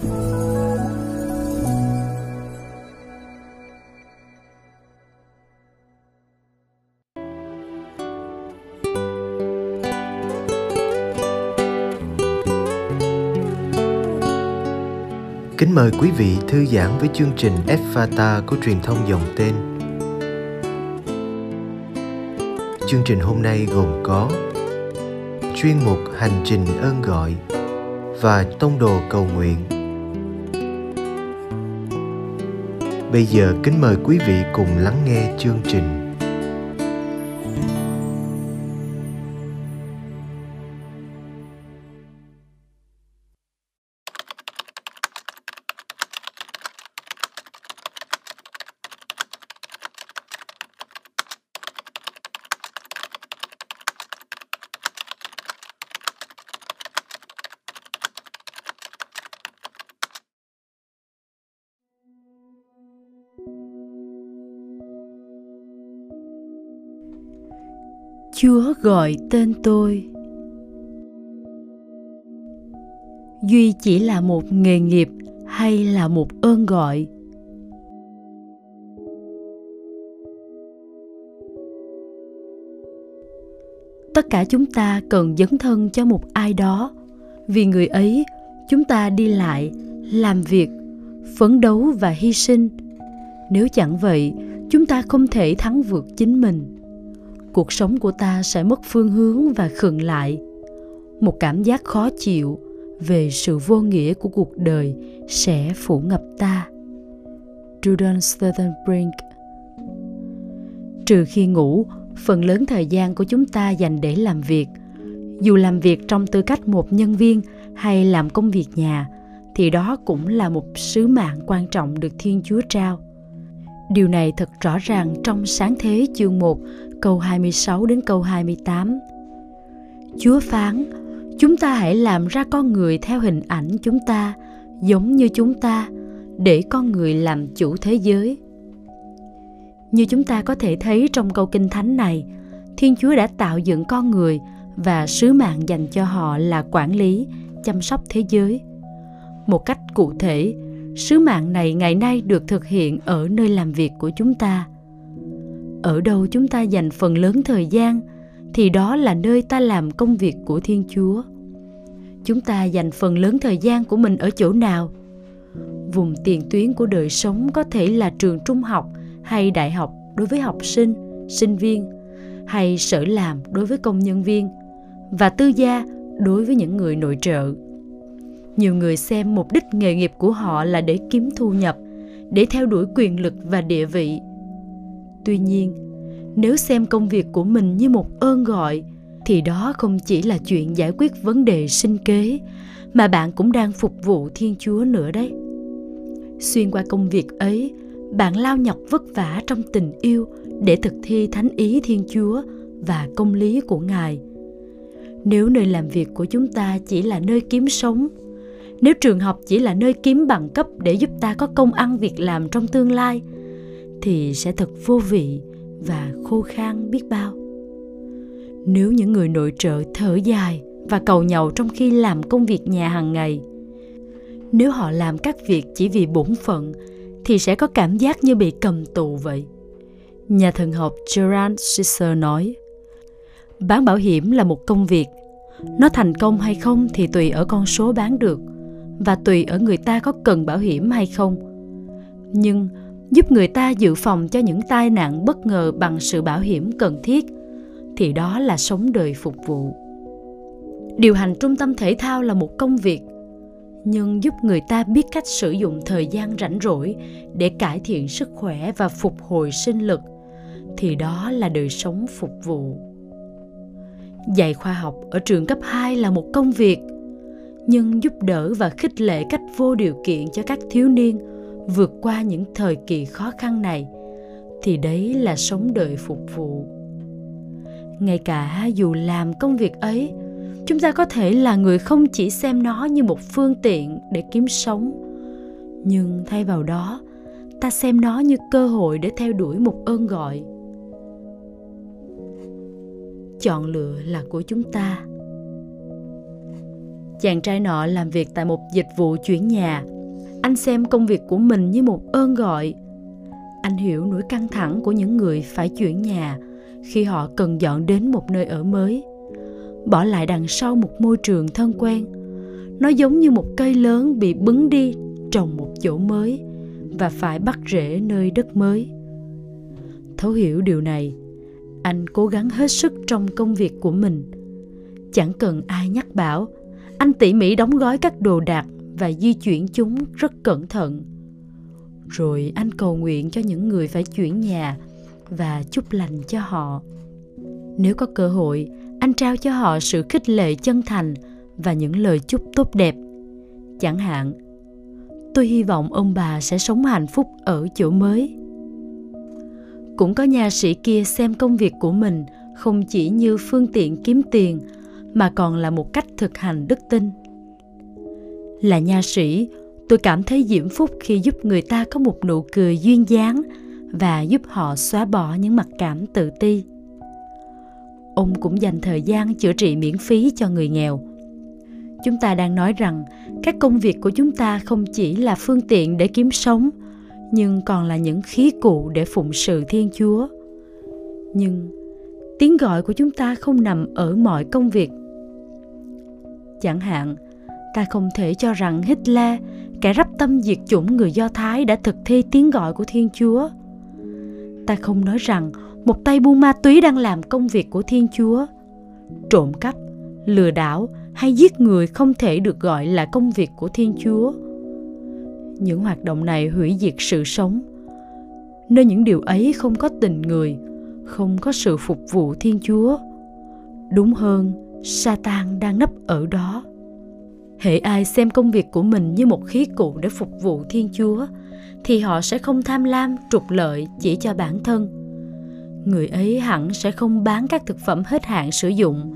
Kính mời quý vị thư giãn với chương trình Fata của truyền thông dòng tên. Chương trình hôm nay gồm có chuyên mục Hành trình ơn gọi và tông đồ cầu nguyện. Bây giờ kính mời quý vị cùng lắng nghe chương trình. Chúa gọi tên tôi. Duy chỉ là một nghề nghiệp hay là một ơn gọi? Tất cả chúng ta cần dấn thân cho một ai đó, vì người ấy chúng ta đi lại, làm việc, phấn đấu và hy sinh. Nếu chẳng vậy, chúng ta không thể thắng vượt chính mình cuộc sống của ta sẽ mất phương hướng và khựng lại một cảm giác khó chịu về sự vô nghĩa của cuộc đời sẽ phủ ngập ta Jordan Sternbrink Trừ khi ngủ, phần lớn thời gian của chúng ta dành để làm việc. Dù làm việc trong tư cách một nhân viên hay làm công việc nhà, thì đó cũng là một sứ mạng quan trọng được Thiên Chúa trao. Điều này thật rõ ràng trong sáng thế chương 1 câu 26 đến câu 28. Chúa phán, chúng ta hãy làm ra con người theo hình ảnh chúng ta, giống như chúng ta, để con người làm chủ thế giới. Như chúng ta có thể thấy trong câu kinh thánh này, Thiên Chúa đã tạo dựng con người và sứ mạng dành cho họ là quản lý, chăm sóc thế giới. Một cách cụ thể, sứ mạng này ngày nay được thực hiện ở nơi làm việc của chúng ta – ở đâu chúng ta dành phần lớn thời gian, thì đó là nơi ta làm công việc của thiên chúa. Chúng ta dành phần lớn thời gian của mình ở chỗ nào? Vùng tiền tuyến của đời sống có thể là trường trung học hay đại học đối với học sinh sinh viên, hay sở làm đối với công nhân viên, và tư gia đối với những người nội trợ nhiều người xem mục đích nghề nghiệp của họ là để kiếm thu nhập, để theo đuổi quyền lực và địa vị. Tuy nhiên, nếu xem công việc của mình như một ơn gọi, thì đó không chỉ là chuyện giải quyết vấn đề sinh kế, mà bạn cũng đang phục vụ thiên chúa nữa đấy. Xuyên qua công việc ấy, bạn lao nhọc vất vả trong tình yêu để thực thi thánh ý thiên chúa và công lý của ngài. Nếu nơi làm việc của chúng ta chỉ là nơi kiếm sống nếu trường học chỉ là nơi kiếm bằng cấp để giúp ta có công ăn việc làm trong tương lai, thì sẽ thật vô vị và khô khan biết bao. Nếu những người nội trợ thở dài và cầu nhậu trong khi làm công việc nhà hàng ngày, nếu họ làm các việc chỉ vì bổn phận, thì sẽ có cảm giác như bị cầm tù vậy. Nhà thần học gerard Sisser nói, bán bảo hiểm là một công việc. Nó thành công hay không thì tùy ở con số bán được và tùy ở người ta có cần bảo hiểm hay không. Nhưng giúp người ta dự phòng cho những tai nạn bất ngờ bằng sự bảo hiểm cần thiết, thì đó là sống đời phục vụ. Điều hành trung tâm thể thao là một công việc, nhưng giúp người ta biết cách sử dụng thời gian rảnh rỗi để cải thiện sức khỏe và phục hồi sinh lực, thì đó là đời sống phục vụ. Dạy khoa học ở trường cấp 2 là một công việc nhưng giúp đỡ và khích lệ cách vô điều kiện cho các thiếu niên vượt qua những thời kỳ khó khăn này, thì đấy là sống đời phục vụ. Ngay cả dù làm công việc ấy, chúng ta có thể là người không chỉ xem nó như một phương tiện để kiếm sống, nhưng thay vào đó, ta xem nó như cơ hội để theo đuổi một ơn gọi. Chọn lựa là của chúng ta. Chàng trai nọ làm việc tại một dịch vụ chuyển nhà. Anh xem công việc của mình như một ơn gọi. Anh hiểu nỗi căng thẳng của những người phải chuyển nhà khi họ cần dọn đến một nơi ở mới. Bỏ lại đằng sau một môi trường thân quen. Nó giống như một cây lớn bị bứng đi trồng một chỗ mới và phải bắt rễ nơi đất mới. Thấu hiểu điều này, anh cố gắng hết sức trong công việc của mình. Chẳng cần ai nhắc bảo, anh tỉ mỉ đóng gói các đồ đạc và di chuyển chúng rất cẩn thận. Rồi anh cầu nguyện cho những người phải chuyển nhà và chúc lành cho họ. Nếu có cơ hội, anh trao cho họ sự khích lệ chân thành và những lời chúc tốt đẹp. Chẳng hạn, tôi hy vọng ông bà sẽ sống hạnh phúc ở chỗ mới cũng có nhà sĩ kia xem công việc của mình không chỉ như phương tiện kiếm tiền mà còn là một cách thực hành đức tin. Là nha sĩ, tôi cảm thấy diễm phúc khi giúp người ta có một nụ cười duyên dáng và giúp họ xóa bỏ những mặc cảm tự ti. Ông cũng dành thời gian chữa trị miễn phí cho người nghèo. Chúng ta đang nói rằng các công việc của chúng ta không chỉ là phương tiện để kiếm sống, nhưng còn là những khí cụ để phụng sự thiên chúa. Nhưng tiếng gọi của chúng ta không nằm ở mọi công việc chẳng hạn. Ta không thể cho rằng hitler, kẻ rắp tâm diệt chủng người do thái đã thực thi tiếng gọi của thiên chúa. Ta không nói rằng một tay buôn ma túy đang làm công việc của thiên chúa. Trộm cắp, lừa đảo hay giết người không thể được gọi là công việc của thiên chúa. Những hoạt động này hủy diệt sự sống. Nơi những điều ấy không có tình người, không có sự phục vụ thiên chúa. Đúng hơn satan đang nấp ở đó. Hệ ai xem công việc của mình như một khí cụ để phục vụ thiên chúa, thì họ sẽ không tham lam, trục lợi chỉ cho bản thân. Người ấy hẳn sẽ không bán các thực phẩm hết hạn sử dụng,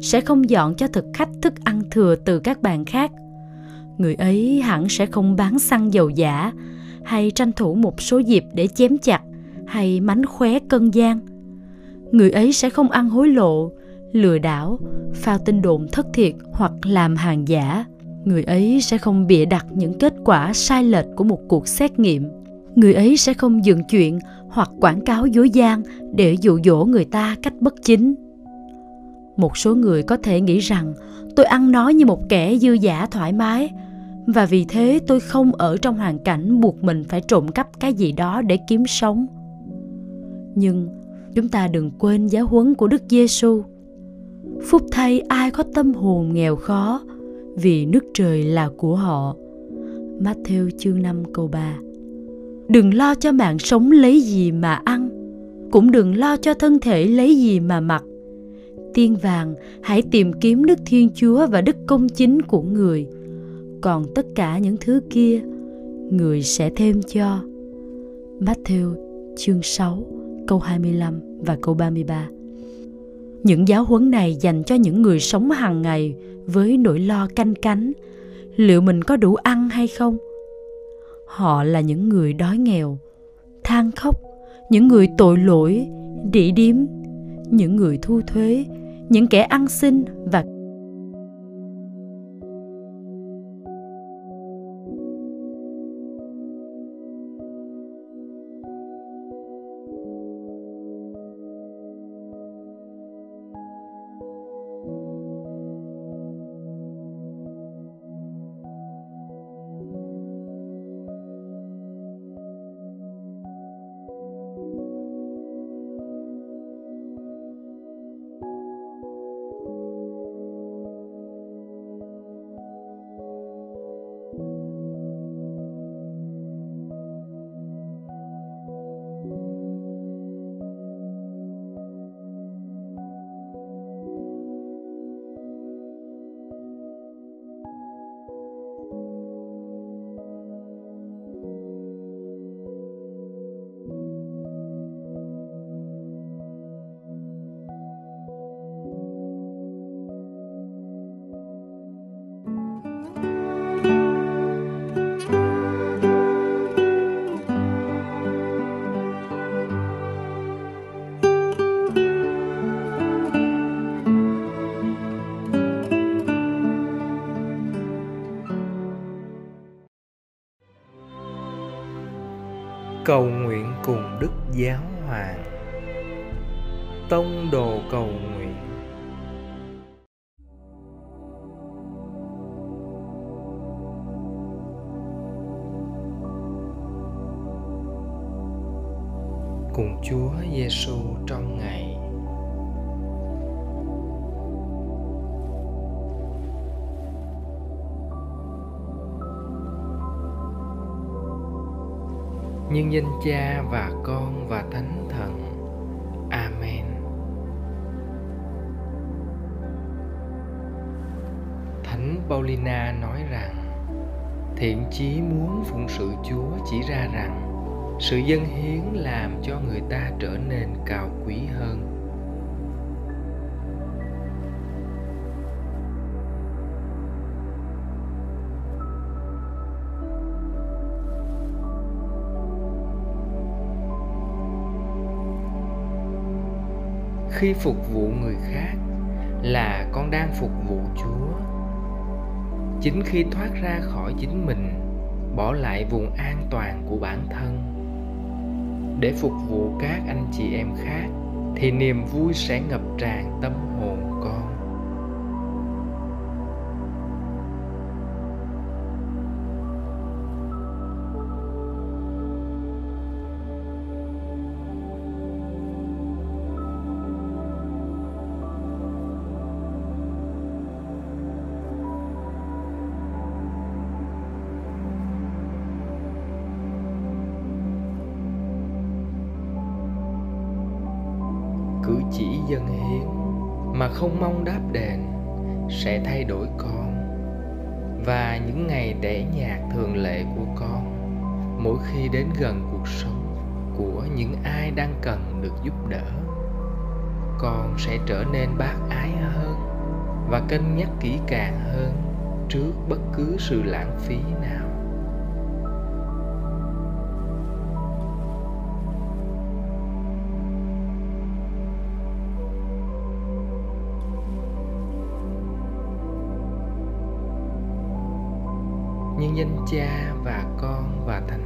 sẽ không dọn cho thực khách thức ăn thừa từ các bàn khác. Người ấy hẳn sẽ không bán xăng dầu giả, hay tranh thủ một số dịp để chém chặt, hay mánh khóe cân gian. Người ấy sẽ không ăn hối lộ lừa đảo, phao tin đồn thất thiệt hoặc làm hàng giả. Người ấy sẽ không bịa đặt những kết quả sai lệch của một cuộc xét nghiệm. Người ấy sẽ không dựng chuyện hoặc quảng cáo dối gian để dụ dỗ người ta cách bất chính. Một số người có thể nghĩ rằng, tôi ăn nói như một kẻ dư giả thoải mái, và vì thế tôi không ở trong hoàn cảnh buộc mình phải trộm cắp cái gì đó để kiếm sống. Nhưng chúng ta đừng quên giáo huấn của đức giêsu phúc thay ai có tâm hồn nghèo khó, vì nước trời là của họ Matthew chương 5 câu 3 Đừng lo cho mạng sống lấy gì mà ăn, Cũng đừng lo cho thân thể lấy gì mà mặc Tiên vàng, hãy tìm kiếm đức Thiên Chúa và đức công chính của người còn tất cả những thứ kia, người sẽ thêm cho. Matthew chương 6 câu 25 và câu 33. Những giáo huấn này dành cho những người sống hàng ngày với nỗi lo canh cánh liệu mình có đủ ăn hay không. Họ là những người đói nghèo, than khóc, những người tội lỗi, đỉ điếm, những người thu thuế, những kẻ ăn xin và cầu nguyện cùng Đức Giáo Hoàng. Tông đồ cầu nguyện. Cùng Chúa Giêsu trong ngày nhưng danh cha và con và thánh thần. Amen. Thánh paulina nói rằng, thiện chí muốn phụng sự chúa chỉ ra rằng, sự dân hiến làm cho người ta trở nên cao quý hơn. Khi phục vụ người khác là con đang phục vụ chúa. Chính khi thoát ra khỏi chính mình, bỏ lại vùng an toàn của bản thân. Để phục vụ các anh chị em khác, thì niềm vui sẽ ngập tràn tâm hồn con. Cử chỉ dân hiến mà không mong đáp đền sẽ thay đổi con. Và những ngày đẻ nhạc thường lệ của con, mỗi khi đến gần cuộc sống của những ai đang cần được giúp đỡ, con sẽ trở nên bác ái hơn và cân nhắc kỹ càng hơn trước bất cứ sự lãng phí nào. Nhân danh cha và con và thánh